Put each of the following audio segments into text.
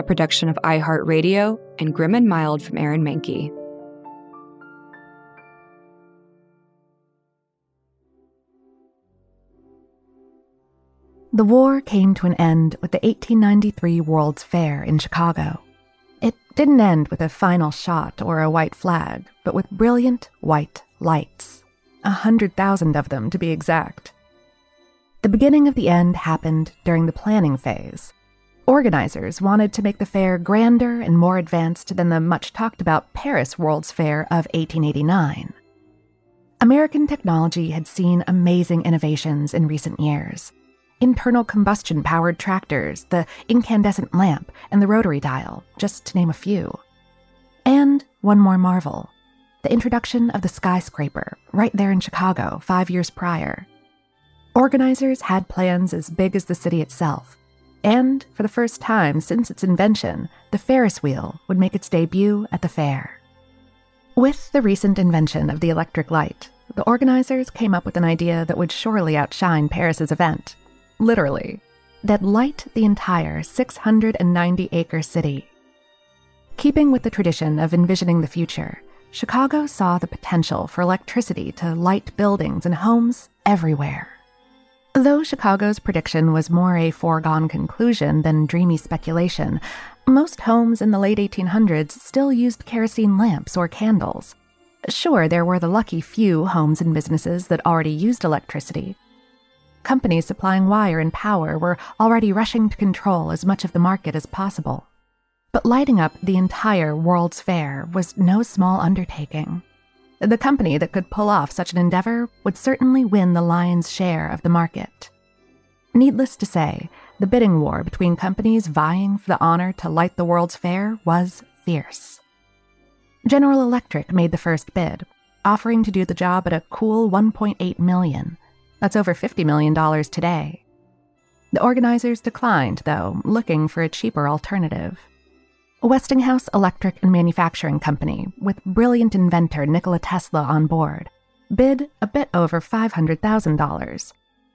a production of iHeartRadio and Grim and Mild from Aaron Mahnke. The war came to an end with the 1893 World's Fair in Chicago. It didn't end with a final shot or a white flag, but with brilliant white lights. A hundred thousand of them, to be exact. The beginning of the end happened during the planning phase. Organizers wanted to make the fair grander and more advanced than the much talked about Paris World's Fair of 1889. American technology had seen amazing innovations in recent years internal combustion powered tractors, the incandescent lamp, and the rotary dial, just to name a few. And one more marvel the introduction of the skyscraper, right there in Chicago, five years prior. Organizers had plans as big as the city itself, and for the first time since its invention, the Ferris wheel would make its debut at the fair. With the recent invention of the electric light, the organizers came up with an idea that would surely outshine Paris's event literally, that light the entire 690 acre city. Keeping with the tradition of envisioning the future, Chicago saw the potential for electricity to light buildings and homes everywhere. Though Chicago's prediction was more a foregone conclusion than dreamy speculation, most homes in the late 1800s still used kerosene lamps or candles. Sure, there were the lucky few homes and businesses that already used electricity, Companies supplying wire and power were already rushing to control as much of the market as possible. But lighting up the entire World's Fair was no small undertaking. The company that could pull off such an endeavor would certainly win the lion's share of the market. Needless to say, the bidding war between companies vying for the honor to light the World's Fair was fierce. General Electric made the first bid, offering to do the job at a cool 1.8 million. That's over $50 million today. The organizers declined, though, looking for a cheaper alternative. Westinghouse Electric and Manufacturing Company, with brilliant inventor Nikola Tesla on board, bid a bit over $500,000.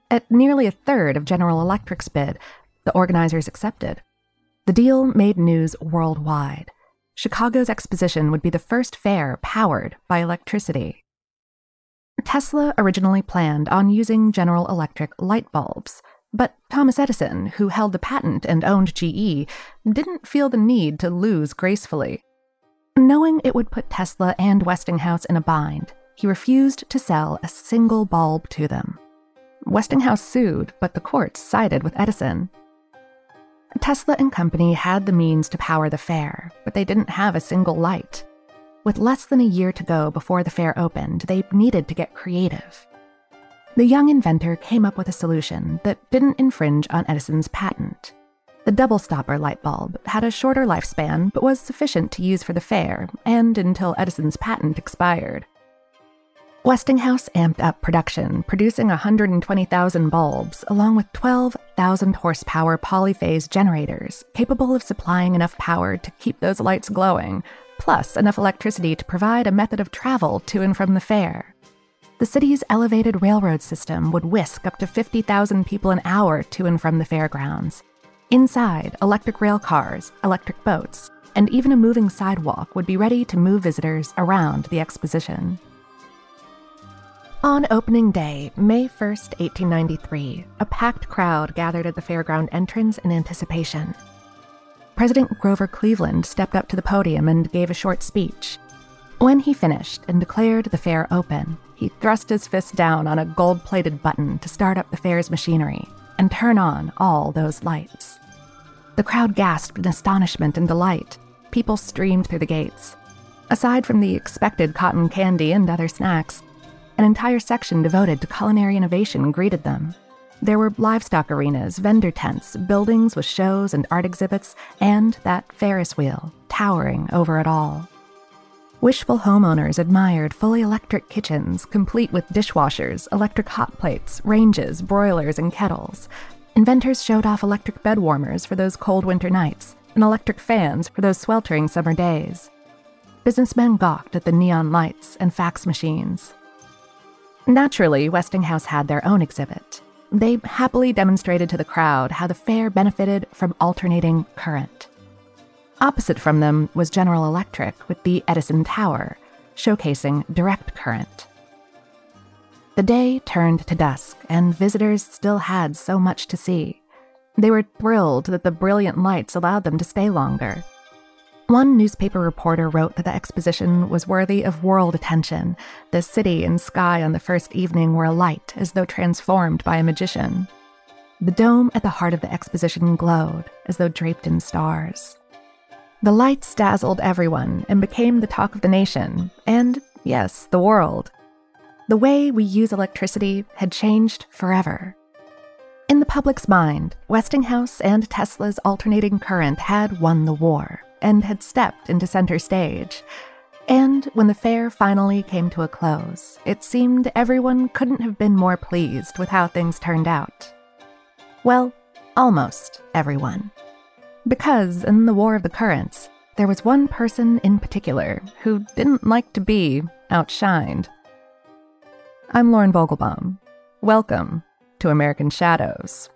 At nearly a third of General Electric's bid, the organizers accepted. The deal made news worldwide. Chicago's exposition would be the first fair powered by electricity. Tesla originally planned on using General Electric light bulbs, but Thomas Edison, who held the patent and owned GE, didn't feel the need to lose gracefully. Knowing it would put Tesla and Westinghouse in a bind, he refused to sell a single bulb to them. Westinghouse sued, but the courts sided with Edison. Tesla and company had the means to power the fair, but they didn't have a single light. With less than a year to go before the fair opened, they needed to get creative. The young inventor came up with a solution that didn't infringe on Edison's patent. The double stopper light bulb had a shorter lifespan but was sufficient to use for the fair and until Edison's patent expired. Westinghouse amped up production, producing 120,000 bulbs, along with 12,000 horsepower polyphase generators, capable of supplying enough power to keep those lights glowing, plus enough electricity to provide a method of travel to and from the fair. The city's elevated railroad system would whisk up to 50,000 people an hour to and from the fairgrounds. Inside, electric rail cars, electric boats, and even a moving sidewalk would be ready to move visitors around the exposition. On opening day, May 1st, 1893, a packed crowd gathered at the fairground entrance in anticipation. President Grover Cleveland stepped up to the podium and gave a short speech. When he finished and declared the fair open, he thrust his fist down on a gold plated button to start up the fair's machinery and turn on all those lights. The crowd gasped in astonishment and delight. people streamed through the gates. Aside from the expected cotton candy and other snacks, an entire section devoted to culinary innovation greeted them. There were livestock arenas, vendor tents, buildings with shows and art exhibits, and that Ferris wheel towering over it all. Wishful homeowners admired fully electric kitchens, complete with dishwashers, electric hot plates, ranges, broilers, and kettles. Inventors showed off electric bed warmers for those cold winter nights, and electric fans for those sweltering summer days. Businessmen gawked at the neon lights and fax machines. Naturally, Westinghouse had their own exhibit. They happily demonstrated to the crowd how the fair benefited from alternating current. Opposite from them was General Electric with the Edison Tower, showcasing direct current. The day turned to dusk, and visitors still had so much to see. They were thrilled that the brilliant lights allowed them to stay longer. One newspaper reporter wrote that the exposition was worthy of world attention. The city and sky on the first evening were alight as though transformed by a magician. The dome at the heart of the exposition glowed as though draped in stars. The lights dazzled everyone and became the talk of the nation, and, yes, the world. The way we use electricity had changed forever. In the public's mind, Westinghouse and Tesla's alternating current had won the war and had stepped into center stage. And when the fair finally came to a close, it seemed everyone couldn't have been more pleased with how things turned out. Well, almost everyone. Because in the War of the Currents, there was one person in particular who didn't like to be outshined. I'm Lauren Vogelbaum. Welcome to American Shadows.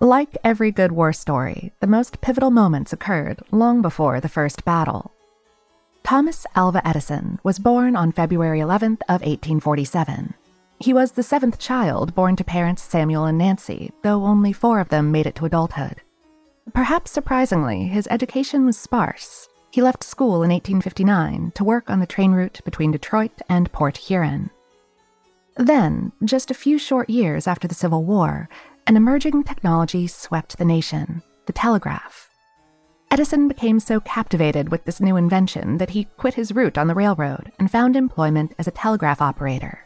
Like every good war story, the most pivotal moments occurred long before the first battle. Thomas Alva Edison was born on February 11th of 1847. He was the seventh child born to parents Samuel and Nancy, though only four of them made it to adulthood. Perhaps surprisingly, his education was sparse. He left school in 1859 to work on the train route between Detroit and Port Huron. Then, just a few short years after the Civil War, an emerging technology swept the nation the telegraph. Edison became so captivated with this new invention that he quit his route on the railroad and found employment as a telegraph operator.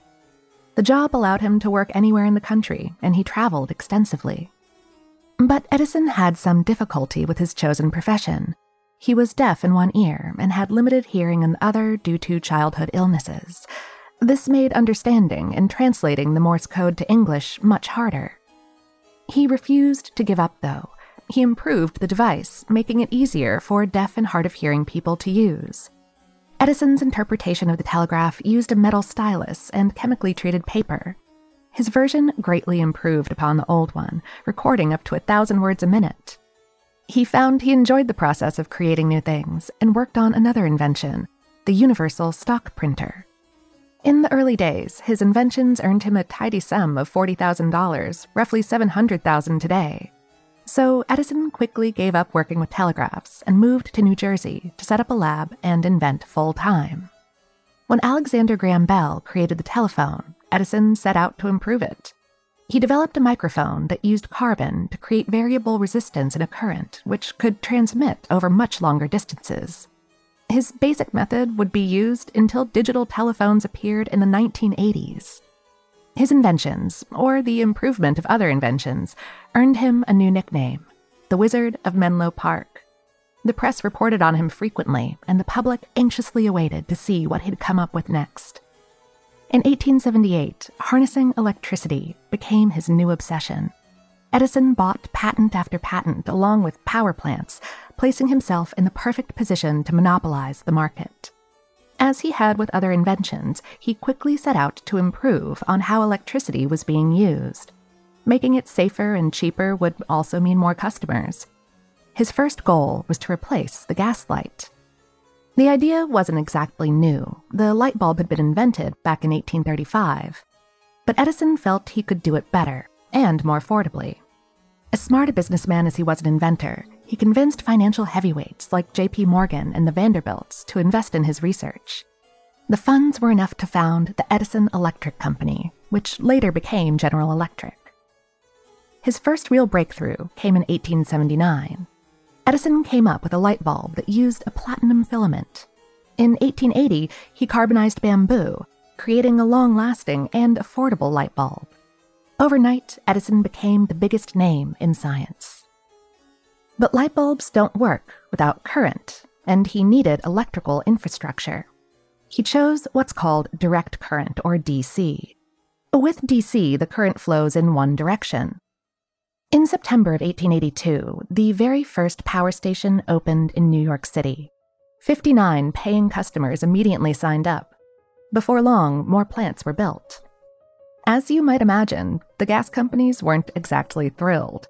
The job allowed him to work anywhere in the country, and he traveled extensively. But Edison had some difficulty with his chosen profession. He was deaf in one ear and had limited hearing in the other due to childhood illnesses. This made understanding and translating the Morse code to English much harder. He refused to give up, though. He improved the device, making it easier for deaf and hard of hearing people to use. Edison's interpretation of the telegraph used a metal stylus and chemically treated paper. His version greatly improved upon the old one, recording up to a thousand words a minute. He found he enjoyed the process of creating new things and worked on another invention, the universal stock printer. In the early days, his inventions earned him a tidy sum of $40,000, roughly 700,000 today. So Edison quickly gave up working with telegraphs and moved to New Jersey to set up a lab and invent full time. When Alexander Graham Bell created the telephone, Edison set out to improve it. He developed a microphone that used carbon to create variable resistance in a current, which could transmit over much longer distances. His basic method would be used until digital telephones appeared in the 1980s. His inventions, or the improvement of other inventions, earned him a new nickname the Wizard of Menlo Park. The press reported on him frequently, and the public anxiously awaited to see what he'd come up with next. In 1878, harnessing electricity became his new obsession. Edison bought patent after patent along with power plants, placing himself in the perfect position to monopolize the market. As he had with other inventions, he quickly set out to improve on how electricity was being used. Making it safer and cheaper would also mean more customers. His first goal was to replace the gas light. The idea wasn't exactly new. The light bulb had been invented back in 1835. But Edison felt he could do it better and more affordably. As smart a businessman as he was an inventor, he convinced financial heavyweights like J.P. Morgan and the Vanderbilts to invest in his research. The funds were enough to found the Edison Electric Company, which later became General Electric. His first real breakthrough came in 1879. Edison came up with a light bulb that used a platinum filament. In 1880, he carbonized bamboo, creating a long lasting and affordable light bulb. Overnight, Edison became the biggest name in science. But light bulbs don't work without current, and he needed electrical infrastructure. He chose what's called direct current, or DC. With DC, the current flows in one direction. In September of 1882, the very first power station opened in New York City. 59 paying customers immediately signed up. Before long, more plants were built. As you might imagine, the gas companies weren't exactly thrilled.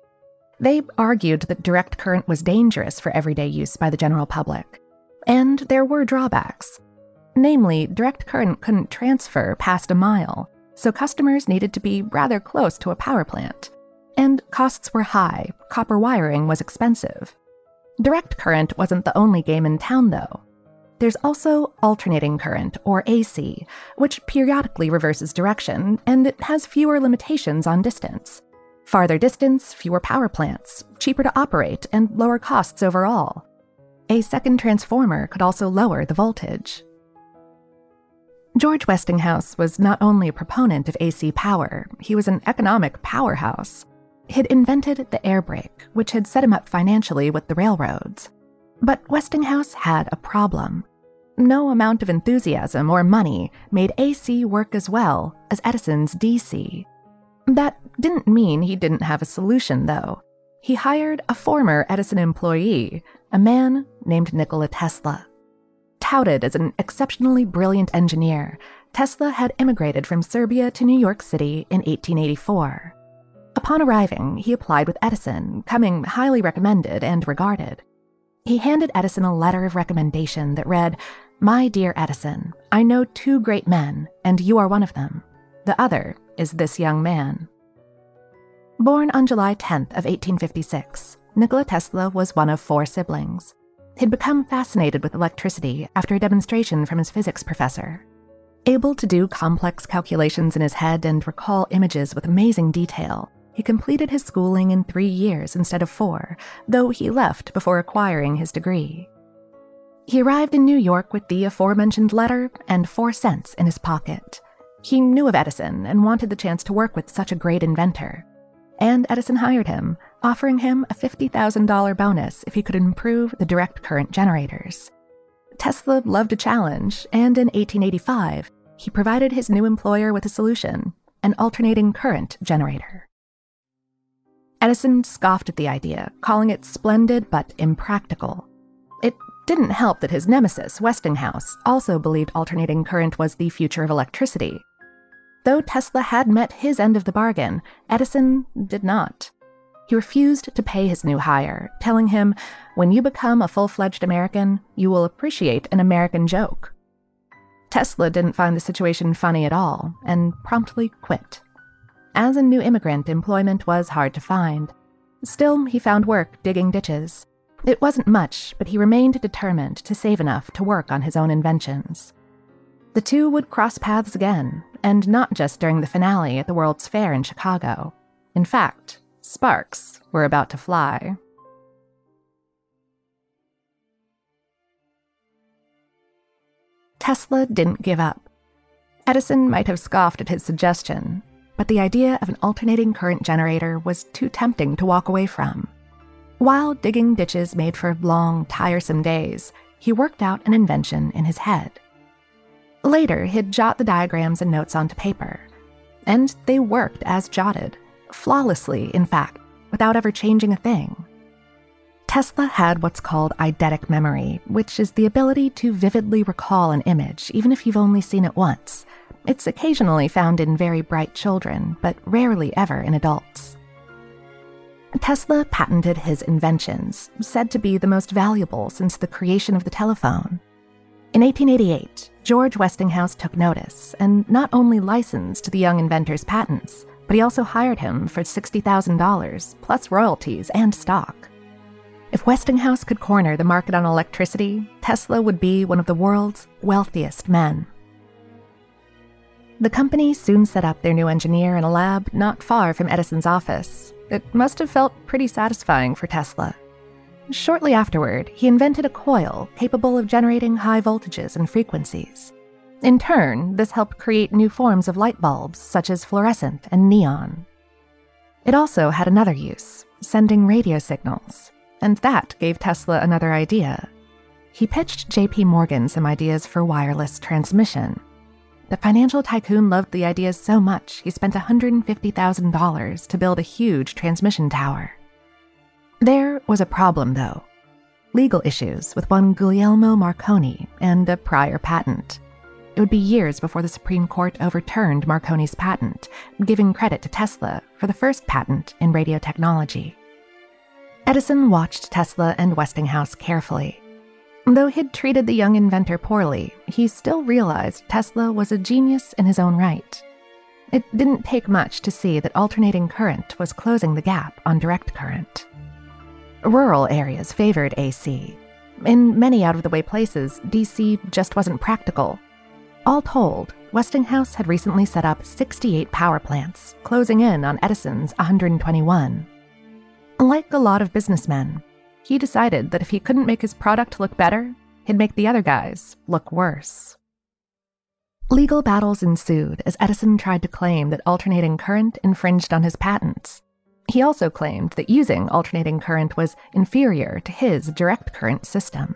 They argued that direct current was dangerous for everyday use by the general public. And there were drawbacks. Namely, direct current couldn't transfer past a mile, so customers needed to be rather close to a power plant. And costs were high, copper wiring was expensive. Direct current wasn't the only game in town, though. There's also alternating current, or AC, which periodically reverses direction, and it has fewer limitations on distance. Farther distance, fewer power plants, cheaper to operate, and lower costs overall. A second transformer could also lower the voltage. George Westinghouse was not only a proponent of AC power, he was an economic powerhouse. He'd invented the air brake, which had set him up financially with the railroads. But Westinghouse had a problem. No amount of enthusiasm or money made AC work as well as Edison's DC. That didn't mean he didn't have a solution, though. He hired a former Edison employee, a man named Nikola Tesla. Touted as an exceptionally brilliant engineer, Tesla had immigrated from Serbia to New York City in 1884. Upon arriving, he applied with Edison, coming highly recommended and regarded. He handed Edison a letter of recommendation that read, My dear Edison, I know two great men, and you are one of them. The other is this young man. Born on July 10th of 1856, Nikola Tesla was one of four siblings. He'd become fascinated with electricity after a demonstration from his physics professor. Able to do complex calculations in his head and recall images with amazing detail, he completed his schooling in three years instead of four, though he left before acquiring his degree. He arrived in New York with the aforementioned letter and four cents in his pocket. He knew of Edison and wanted the chance to work with such a great inventor. And Edison hired him, offering him a $50,000 bonus if he could improve the direct current generators. Tesla loved a challenge, and in 1885, he provided his new employer with a solution an alternating current generator. Edison scoffed at the idea, calling it splendid but impractical. It didn't help that his nemesis, Westinghouse, also believed alternating current was the future of electricity. Though Tesla had met his end of the bargain, Edison did not. He refused to pay his new hire, telling him, When you become a full fledged American, you will appreciate an American joke. Tesla didn't find the situation funny at all and promptly quit. As a new immigrant, employment was hard to find. Still, he found work digging ditches. It wasn't much, but he remained determined to save enough to work on his own inventions. The two would cross paths again, and not just during the finale at the World's Fair in Chicago. In fact, Sparks were about to fly. Tesla didn't give up. Edison might have scoffed at his suggestion, but the idea of an alternating current generator was too tempting to walk away from. While digging ditches made for long, tiresome days, he worked out an invention in his head. Later, he'd jot the diagrams and notes onto paper. And they worked as jotted flawlessly, in fact, without ever changing a thing. Tesla had what's called eidetic memory, which is the ability to vividly recall an image, even if you've only seen it once. It's occasionally found in very bright children, but rarely ever in adults. Tesla patented his inventions, said to be the most valuable since the creation of the telephone. In 1888, George Westinghouse took notice and not only licensed the young inventor's patents, but he also hired him for $60,000, plus royalties and stock. If Westinghouse could corner the market on electricity, Tesla would be one of the world's wealthiest men. The company soon set up their new engineer in a lab not far from Edison's office. it must have felt pretty satisfying for Tesla. Shortly afterward, he invented a coil capable of generating high voltages and frequencies. In turn, this helped create new forms of light bulbs, such as fluorescent and neon. It also had another use sending radio signals, and that gave Tesla another idea. He pitched JP Morgan some ideas for wireless transmission. The financial tycoon loved the ideas so much, he spent $150,000 to build a huge transmission tower. There was a problem, though legal issues with one Guglielmo Marconi and a prior patent. It would be years before the Supreme Court overturned Marconi's patent, giving credit to Tesla for the first patent in radio technology. Edison watched Tesla and Westinghouse carefully. Though he'd treated the young inventor poorly, he still realized Tesla was a genius in his own right. It didn't take much to see that alternating current was closing the gap on direct current. Rural areas favored AC. In many out of the way places, DC just wasn't practical. All told, Westinghouse had recently set up 68 power plants, closing in on Edison's 121. Like a lot of businessmen, he decided that if he couldn't make his product look better, he'd make the other guys look worse. Legal battles ensued as Edison tried to claim that alternating current infringed on his patents. He also claimed that using alternating current was inferior to his direct current system.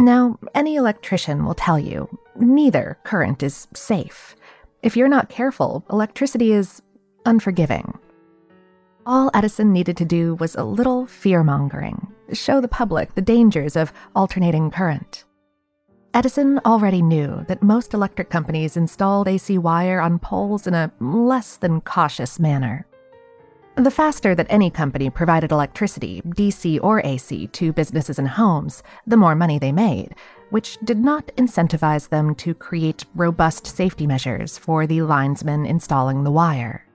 Now, any electrician will tell you neither current is safe. If you're not careful, electricity is unforgiving. All Edison needed to do was a little fear mongering, show the public the dangers of alternating current. Edison already knew that most electric companies installed AC wire on poles in a less than cautious manner. The faster that any company provided electricity, DC or AC, to businesses and homes, the more money they made, which did not incentivize them to create robust safety measures for the linesmen installing the wire.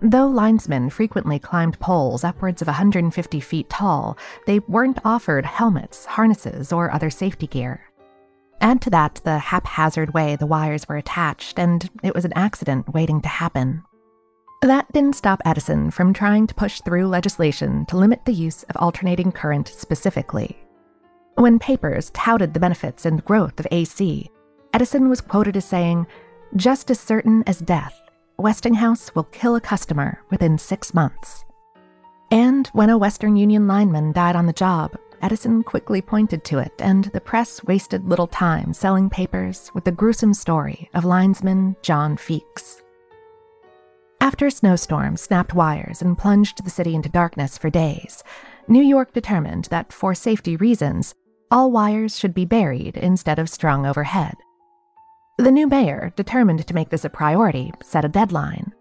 Though linesmen frequently climbed poles upwards of 150 feet tall, they weren't offered helmets, harnesses, or other safety gear. Add to that the haphazard way the wires were attached, and it was an accident waiting to happen. That didn't stop Edison from trying to push through legislation to limit the use of alternating current specifically. When papers touted the benefits and growth of AC, Edison was quoted as saying, Just as certain as death, Westinghouse will kill a customer within six months. And when a Western Union lineman died on the job, Edison quickly pointed to it, and the press wasted little time selling papers with the gruesome story of linesman John Feeks. After a snowstorm snapped wires and plunged the city into darkness for days, New York determined that for safety reasons, all wires should be buried instead of strung overhead. The new mayor, determined to make this a priority, set a deadline.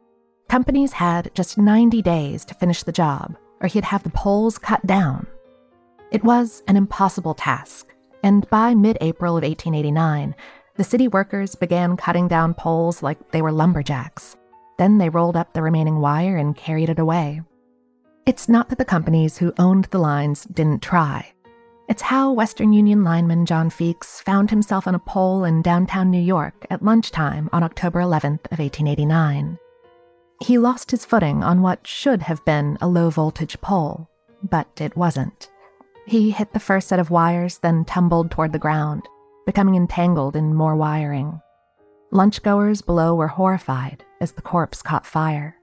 Companies had just 90 days to finish the job, or he'd have the poles cut down. It was an impossible task, and by mid April of 1889, the city workers began cutting down poles like they were lumberjacks. Then they rolled up the remaining wire and carried it away. It's not that the companies who owned the lines didn't try. It's how Western Union lineman John Feeks found himself on a pole in downtown New York at lunchtime on October 11th of 1889. He lost his footing on what should have been a low voltage pole, but it wasn't. He hit the first set of wires, then tumbled toward the ground, becoming entangled in more wiring. Lunchgoers below were horrified as the corpse caught fire.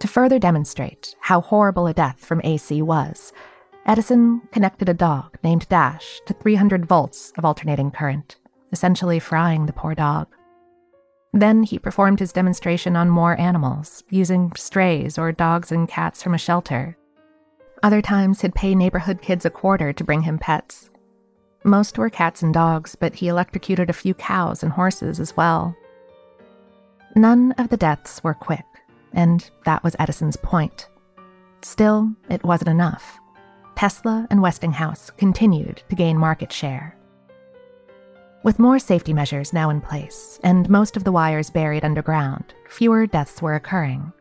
To further demonstrate how horrible a death from AC was, Edison connected a dog named Dash to 300 volts of alternating current, essentially frying the poor dog. Then he performed his demonstration on more animals, using strays or dogs and cats from a shelter. Other times, he'd pay neighborhood kids a quarter to bring him pets. Most were cats and dogs, but he electrocuted a few cows and horses as well. None of the deaths were quick, and that was Edison's point. Still, it wasn't enough. Tesla and Westinghouse continued to gain market share. With more safety measures now in place and most of the wires buried underground, fewer deaths were occurring.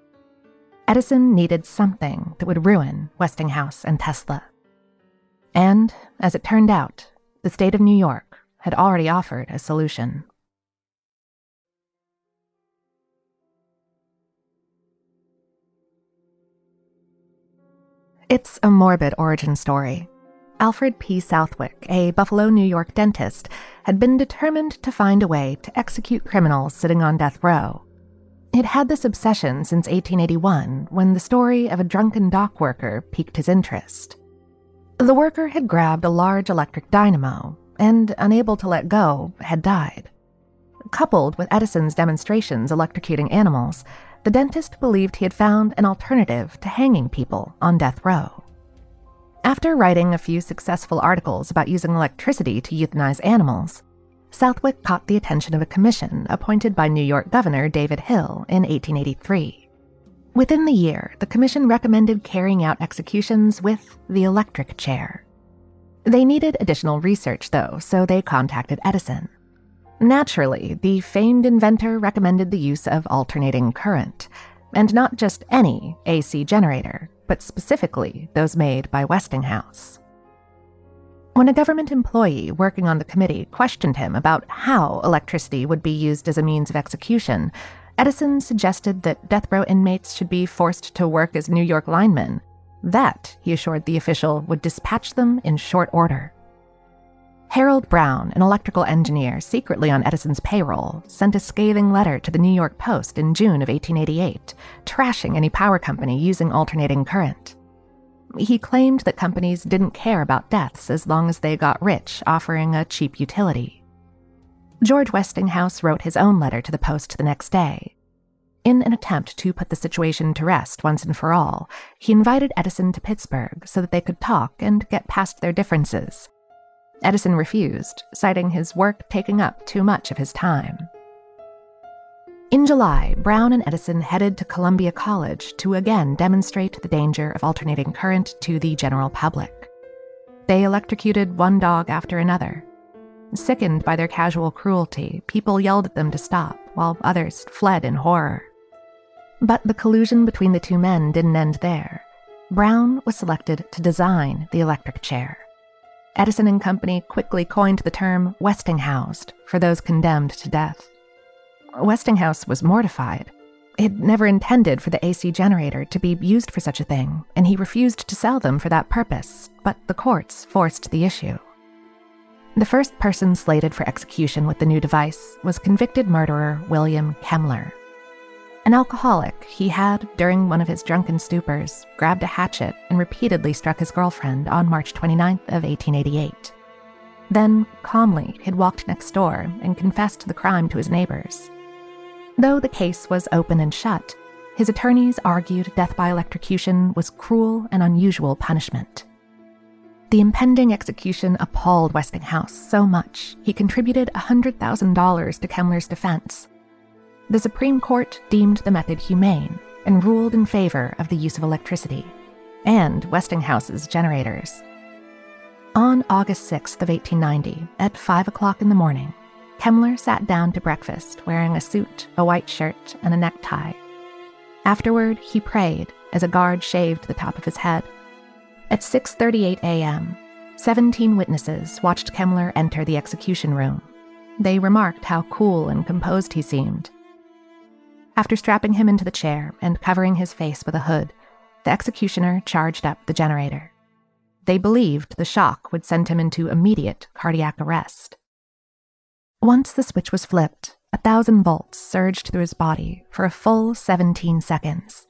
Edison needed something that would ruin Westinghouse and Tesla. And, as it turned out, the state of New York had already offered a solution. It's a morbid origin story. Alfred P. Southwick, a Buffalo, New York dentist, had been determined to find a way to execute criminals sitting on death row. It had this obsession since 1881 when the story of a drunken dock worker piqued his interest. The worker had grabbed a large electric dynamo and, unable to let go, had died. Coupled with Edison's demonstrations electrocuting animals, the dentist believed he had found an alternative to hanging people on death row. After writing a few successful articles about using electricity to euthanize animals, Southwick caught the attention of a commission appointed by New York Governor David Hill in 1883. Within the year, the commission recommended carrying out executions with the electric chair. They needed additional research, though, so they contacted Edison. Naturally, the famed inventor recommended the use of alternating current, and not just any AC generator, but specifically those made by Westinghouse. When a government employee working on the committee questioned him about how electricity would be used as a means of execution, Edison suggested that death row inmates should be forced to work as New York linemen. That, he assured the official, would dispatch them in short order. Harold Brown, an electrical engineer secretly on Edison's payroll, sent a scathing letter to the New York Post in June of 1888, trashing any power company using alternating current. He claimed that companies didn't care about deaths as long as they got rich offering a cheap utility. George Westinghouse wrote his own letter to the Post the next day. In an attempt to put the situation to rest once and for all, he invited Edison to Pittsburgh so that they could talk and get past their differences. Edison refused, citing his work taking up too much of his time. In July, Brown and Edison headed to Columbia College to again demonstrate the danger of alternating current to the general public. They electrocuted one dog after another. Sickened by their casual cruelty, people yelled at them to stop, while others fled in horror. But the collusion between the two men didn't end there. Brown was selected to design the electric chair. Edison and Company quickly coined the term Westinghoused for those condemned to death. Westinghouse was mortified. He'd never intended for the AC generator to be used for such a thing, and he refused to sell them for that purpose, but the courts forced the issue. The first person slated for execution with the new device was convicted murderer William Kemmler. An alcoholic, he had, during one of his drunken stupors, grabbed a hatchet and repeatedly struck his girlfriend on March 29th of 1888. Then, calmly, he'd walked next door and confessed the crime to his neighbors. Though the case was open and shut, his attorneys argued death by electrocution was cruel and unusual punishment. The impending execution appalled Westinghouse so much he contributed $100,000 to Kemmler's defense. The Supreme Court deemed the method humane and ruled in favor of the use of electricity and Westinghouse's generators. On August 6th of 1890, at 5 o'clock in the morning, Kemmler sat down to breakfast wearing a suit, a white shirt, and a necktie. Afterward, he prayed as a guard shaved the top of his head. At 6:38 a.m., 17 witnesses watched Kemmler enter the execution room. They remarked how cool and composed he seemed. After strapping him into the chair and covering his face with a hood, the executioner charged up the generator. They believed the shock would send him into immediate cardiac arrest. Once the switch was flipped, a thousand volts surged through his body for a full 17 seconds.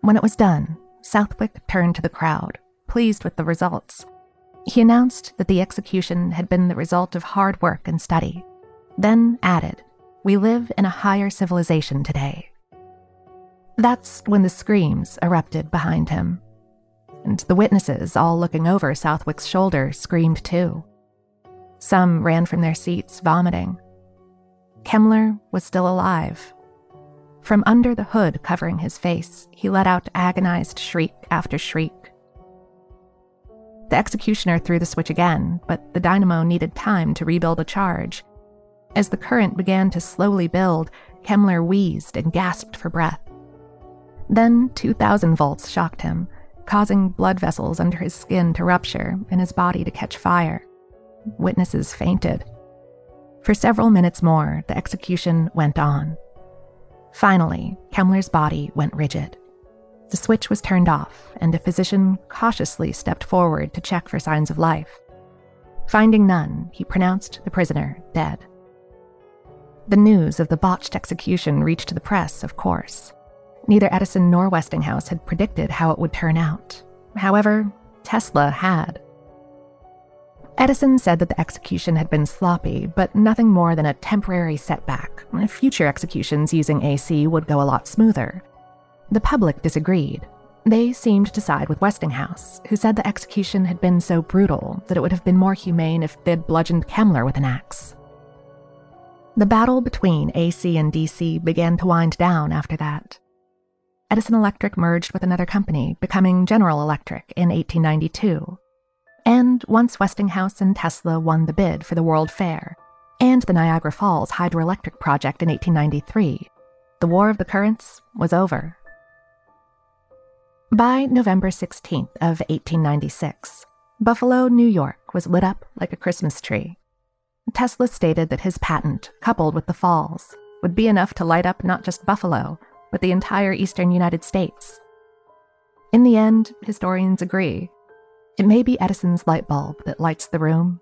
When it was done, Southwick turned to the crowd, pleased with the results. He announced that the execution had been the result of hard work and study, then added, We live in a higher civilization today. That's when the screams erupted behind him. And the witnesses, all looking over Southwick's shoulder, screamed too. Some ran from their seats, vomiting. Kemmler was still alive. From under the hood covering his face, he let out agonized shriek after shriek. The executioner threw the switch again, but the dynamo needed time to rebuild a charge. As the current began to slowly build, Kemmler wheezed and gasped for breath. Then 2,000 volts shocked him, causing blood vessels under his skin to rupture and his body to catch fire. Witnesses fainted. For several minutes more, the execution went on. Finally, Kemmler's body went rigid. The switch was turned off, and a physician cautiously stepped forward to check for signs of life. Finding none, he pronounced the prisoner dead. The news of the botched execution reached the press, of course. Neither Edison nor Westinghouse had predicted how it would turn out. However, Tesla had. Edison said that the execution had been sloppy, but nothing more than a temporary setback. Future executions using AC would go a lot smoother. The public disagreed. They seemed to side with Westinghouse, who said the execution had been so brutal that it would have been more humane if they'd bludgeoned Kemmler with an axe. The battle between AC and DC began to wind down after that. Edison Electric merged with another company, becoming General Electric in 1892. And once Westinghouse and Tesla won the bid for the World Fair and the Niagara Falls hydroelectric project in 1893, the War of the Currents was over. By November 16th of 1896, Buffalo, New York was lit up like a Christmas tree. Tesla stated that his patent, coupled with the falls, would be enough to light up not just Buffalo, but the entire eastern United States. In the end, historians agree. It may be Edison's light bulb that lights the room,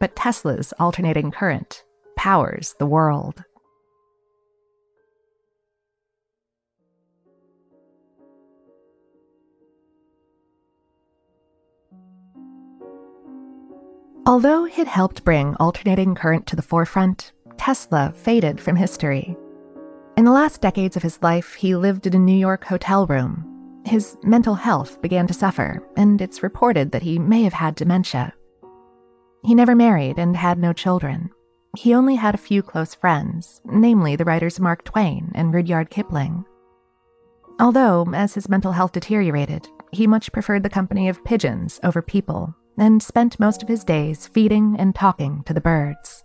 but Tesla's alternating current powers the world. Although he'd helped bring alternating current to the forefront, Tesla faded from history. In the last decades of his life, he lived in a New York hotel room. His mental health began to suffer, and it's reported that he may have had dementia. He never married and had no children. He only had a few close friends, namely the writers Mark Twain and Rudyard Kipling. Although, as his mental health deteriorated, he much preferred the company of pigeons over people and spent most of his days feeding and talking to the birds.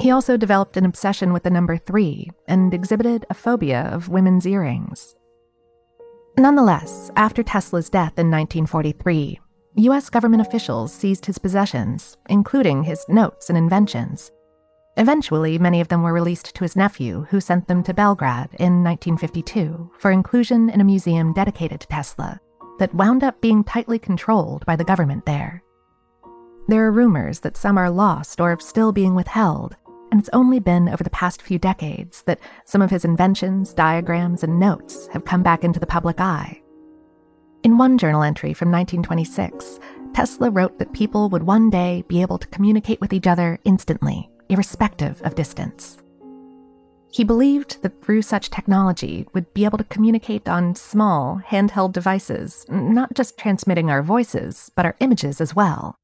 He also developed an obsession with the number three and exhibited a phobia of women's earrings. Nonetheless, after Tesla's death in 1943, U.S. government officials seized his possessions, including his notes and inventions. Eventually, many of them were released to his nephew, who sent them to Belgrade in 1952 for inclusion in a museum dedicated to Tesla that wound up being tightly controlled by the government there. There are rumors that some are lost or still being withheld, and it's only been over the past few decades that some of his inventions, diagrams, and notes have come back into the public eye. In one journal entry from 1926, Tesla wrote that people would one day be able to communicate with each other instantly, irrespective of distance. He believed that through such technology, we'd be able to communicate on small, handheld devices, not just transmitting our voices, but our images as well,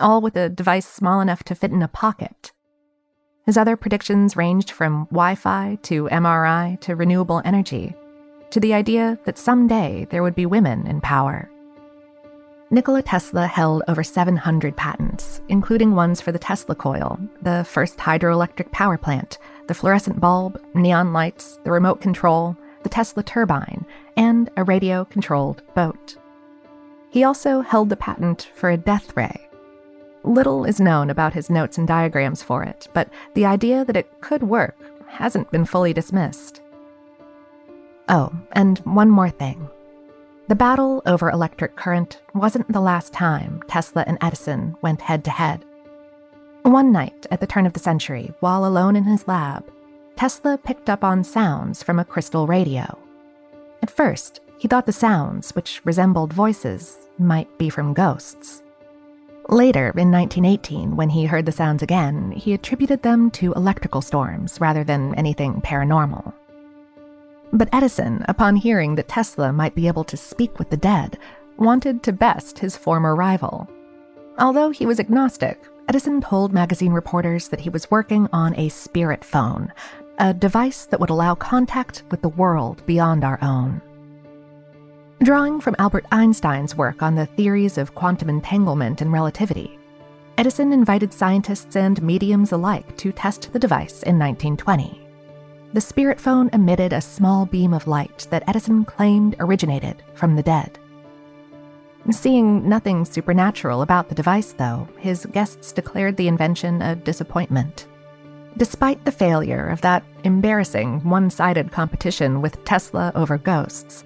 all with a device small enough to fit in a pocket. His other predictions ranged from Wi Fi to MRI to renewable energy, to the idea that someday there would be women in power. Nikola Tesla held over 700 patents, including ones for the Tesla coil, the first hydroelectric power plant, the fluorescent bulb, neon lights, the remote control, the Tesla turbine, and a radio controlled boat. He also held the patent for a death ray. Little is known about his notes and diagrams for it, but the idea that it could work hasn't been fully dismissed. Oh, and one more thing. The battle over electric current wasn't the last time Tesla and Edison went head to head. One night at the turn of the century, while alone in his lab, Tesla picked up on sounds from a crystal radio. At first, he thought the sounds, which resembled voices, might be from ghosts. Later, in 1918, when he heard the sounds again, he attributed them to electrical storms rather than anything paranormal. But Edison, upon hearing that Tesla might be able to speak with the dead, wanted to best his former rival. Although he was agnostic, Edison told magazine reporters that he was working on a spirit phone, a device that would allow contact with the world beyond our own. Drawing from Albert Einstein's work on the theories of quantum entanglement and relativity, Edison invited scientists and mediums alike to test the device in 1920. The spirit phone emitted a small beam of light that Edison claimed originated from the dead. Seeing nothing supernatural about the device, though, his guests declared the invention a disappointment. Despite the failure of that embarrassing one sided competition with Tesla over ghosts,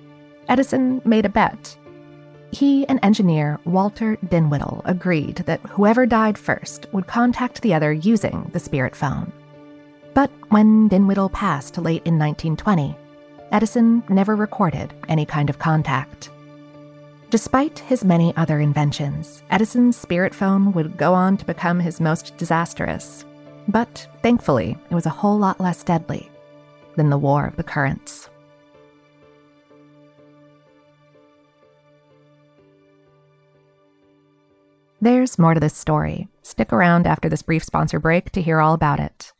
Edison made a bet. He and engineer Walter Dinwiddie agreed that whoever died first would contact the other using the spirit phone. But when Dinwiddie passed late in 1920, Edison never recorded any kind of contact. Despite his many other inventions, Edison's spirit phone would go on to become his most disastrous. But thankfully, it was a whole lot less deadly than the War of the Currents. There's more to this story. Stick around after this brief sponsor break to hear all about it.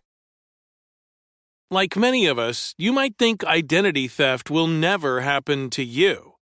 Like many of us, you might think identity theft will never happen to you.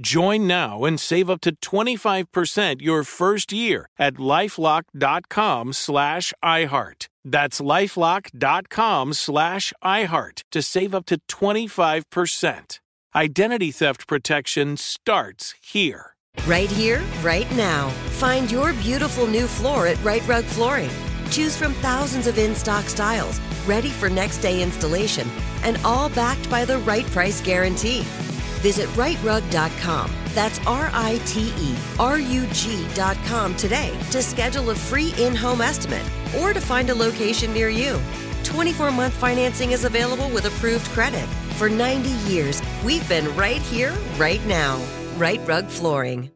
Join now and save up to 25% your first year at lifelock.com slash iHeart. That's lifelock.com slash iHeart to save up to 25%. Identity theft protection starts here. Right here, right now. Find your beautiful new floor at Rite Rug Flooring. Choose from thousands of in stock styles, ready for next day installation, and all backed by the right price guarantee. Visit riterug.com. That's R I T E R U G.com today to schedule a free in home estimate or to find a location near you. 24 month financing is available with approved credit. For 90 years, we've been right here, right now. Rite Rug Flooring.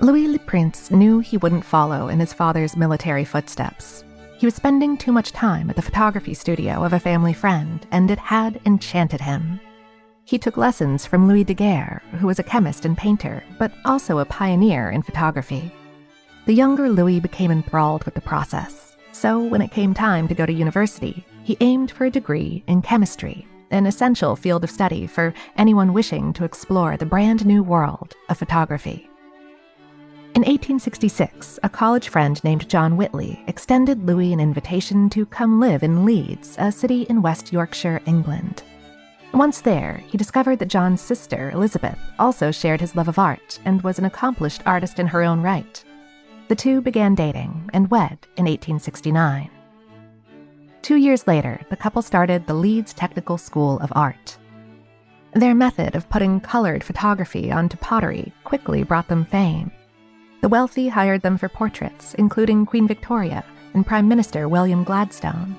Louis Le Prince knew he wouldn't follow in his father's military footsteps. He was spending too much time at the photography studio of a family friend, and it had enchanted him. He took lessons from Louis Daguerre, who was a chemist and painter, but also a pioneer in photography. The younger Louis became enthralled with the process, so when it came time to go to university, he aimed for a degree in chemistry, an essential field of study for anyone wishing to explore the brand new world of photography. In 1866, a college friend named John Whitley extended Louis an invitation to come live in Leeds, a city in West Yorkshire, England. Once there, he discovered that John's sister, Elizabeth, also shared his love of art and was an accomplished artist in her own right. The two began dating and wed in 1869. Two years later, the couple started the Leeds Technical School of Art. Their method of putting colored photography onto pottery quickly brought them fame. The wealthy hired them for portraits, including Queen Victoria and Prime Minister William Gladstone.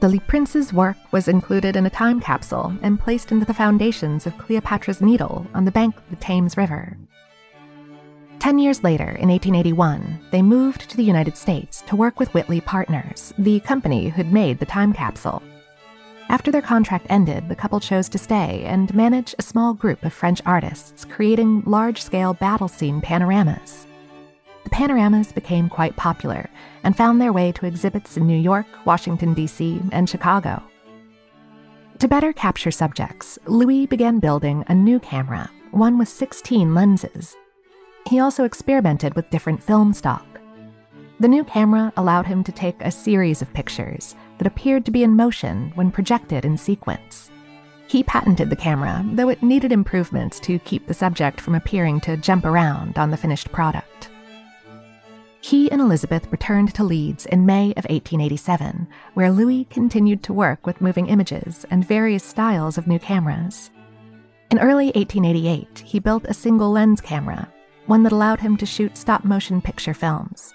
The Le Prince's work was included in a time capsule and placed into the foundations of Cleopatra's Needle on the bank of the Thames River. Ten years later, in 1881, they moved to the United States to work with Whitley Partners, the company who'd made the time capsule. After their contract ended, the couple chose to stay and manage a small group of French artists creating large scale battle scene panoramas. The panoramas became quite popular and found their way to exhibits in New York, Washington, D.C., and Chicago. To better capture subjects, Louis began building a new camera, one with 16 lenses. He also experimented with different film stock. The new camera allowed him to take a series of pictures that appeared to be in motion when projected in sequence. He patented the camera, though it needed improvements to keep the subject from appearing to jump around on the finished product. He and Elizabeth returned to Leeds in May of 1887, where Louis continued to work with moving images and various styles of new cameras. In early 1888, he built a single lens camera, one that allowed him to shoot stop motion picture films.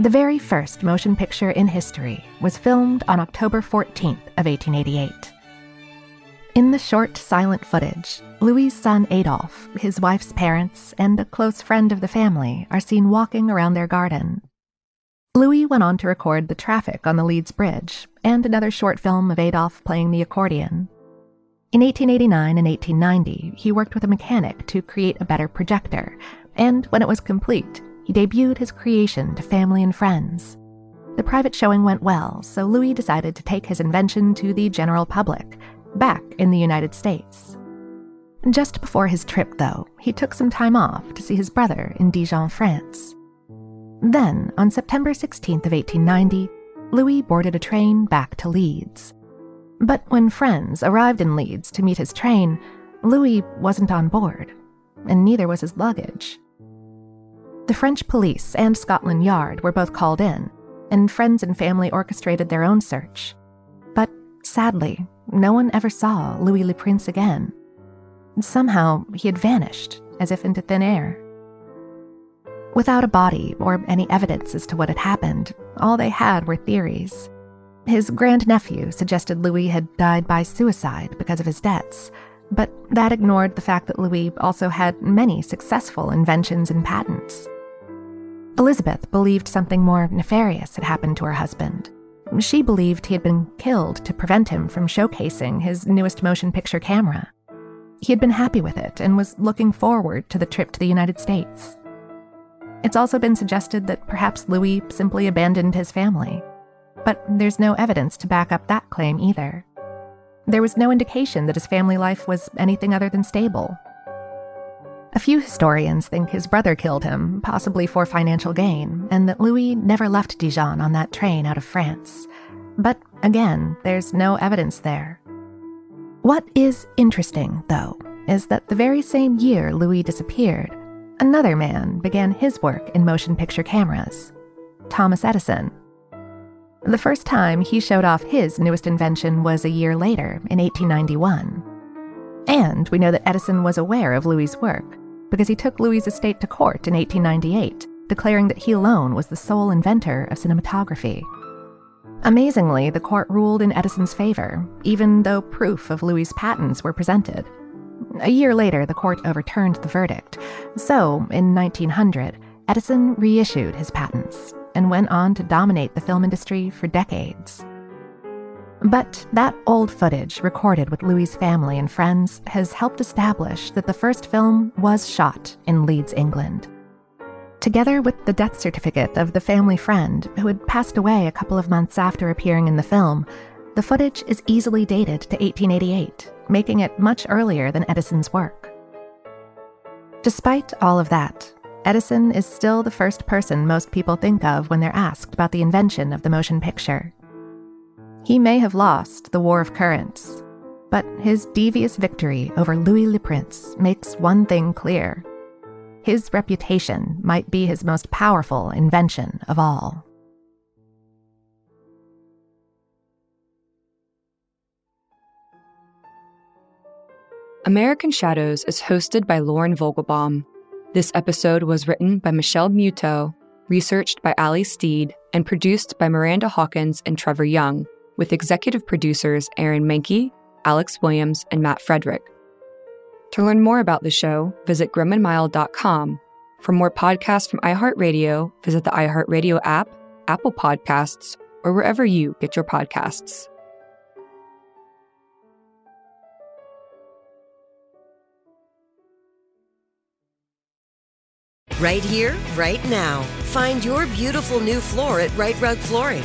The very first motion picture in history was filmed on October 14th of 1888. In the short, silent footage, Louis' son Adolphe, his wife's parents, and a close friend of the family are seen walking around their garden. Louis went on to record the traffic on the Leeds Bridge and another short film of Adolphe playing the accordion. In 1889 and 1890, he worked with a mechanic to create a better projector, and when it was complete, he debuted his creation to family and friends. The private showing went well, so Louis decided to take his invention to the general public back in the United States. Just before his trip, though, he took some time off to see his brother in Dijon, France. Then, on September 16th of 1890, Louis boarded a train back to Leeds. But when friends arrived in Leeds to meet his train, Louis wasn't on board, and neither was his luggage. The French police and Scotland Yard were both called in, and friends and family orchestrated their own search. But sadly, no one ever saw Louis Le Prince again. Somehow, he had vanished, as if into thin air. Without a body or any evidence as to what had happened, all they had were theories. His grandnephew suggested Louis had died by suicide because of his debts, but that ignored the fact that Louis also had many successful inventions and patents. Elizabeth believed something more nefarious had happened to her husband. She believed he had been killed to prevent him from showcasing his newest motion picture camera. He had been happy with it and was looking forward to the trip to the United States. It's also been suggested that perhaps Louis simply abandoned his family. But there's no evidence to back up that claim either. There was no indication that his family life was anything other than stable. A few historians think his brother killed him, possibly for financial gain, and that Louis never left Dijon on that train out of France. But again, there's no evidence there. What is interesting, though, is that the very same year Louis disappeared, another man began his work in motion picture cameras Thomas Edison. The first time he showed off his newest invention was a year later, in 1891. And we know that Edison was aware of Louis' work because he took Louis' estate to court in 1898, declaring that he alone was the sole inventor of cinematography. Amazingly, the court ruled in Edison's favor, even though proof of Louis' patents were presented. A year later, the court overturned the verdict. So, in 1900, Edison reissued his patents and went on to dominate the film industry for decades. But that old footage recorded with Louis' family and friends has helped establish that the first film was shot in Leeds, England. Together with the death certificate of the family friend who had passed away a couple of months after appearing in the film, the footage is easily dated to 1888, making it much earlier than Edison's work. Despite all of that, Edison is still the first person most people think of when they're asked about the invention of the motion picture. He may have lost the War of Currents, but his devious victory over Louis Le Prince makes one thing clear. His reputation might be his most powerful invention of all. American Shadows is hosted by Lauren Vogelbaum. This episode was written by Michelle Muto, researched by Ali Steed, and produced by Miranda Hawkins and Trevor Young with executive producers Aaron Mahnke, Alex Williams, and Matt Frederick. To learn more about the show, visit grimandmild.com. For more podcasts from iHeartRadio, visit the iHeartRadio app, Apple Podcasts, or wherever you get your podcasts. Right here, right now. Find your beautiful new floor at Rite Rug Flooring.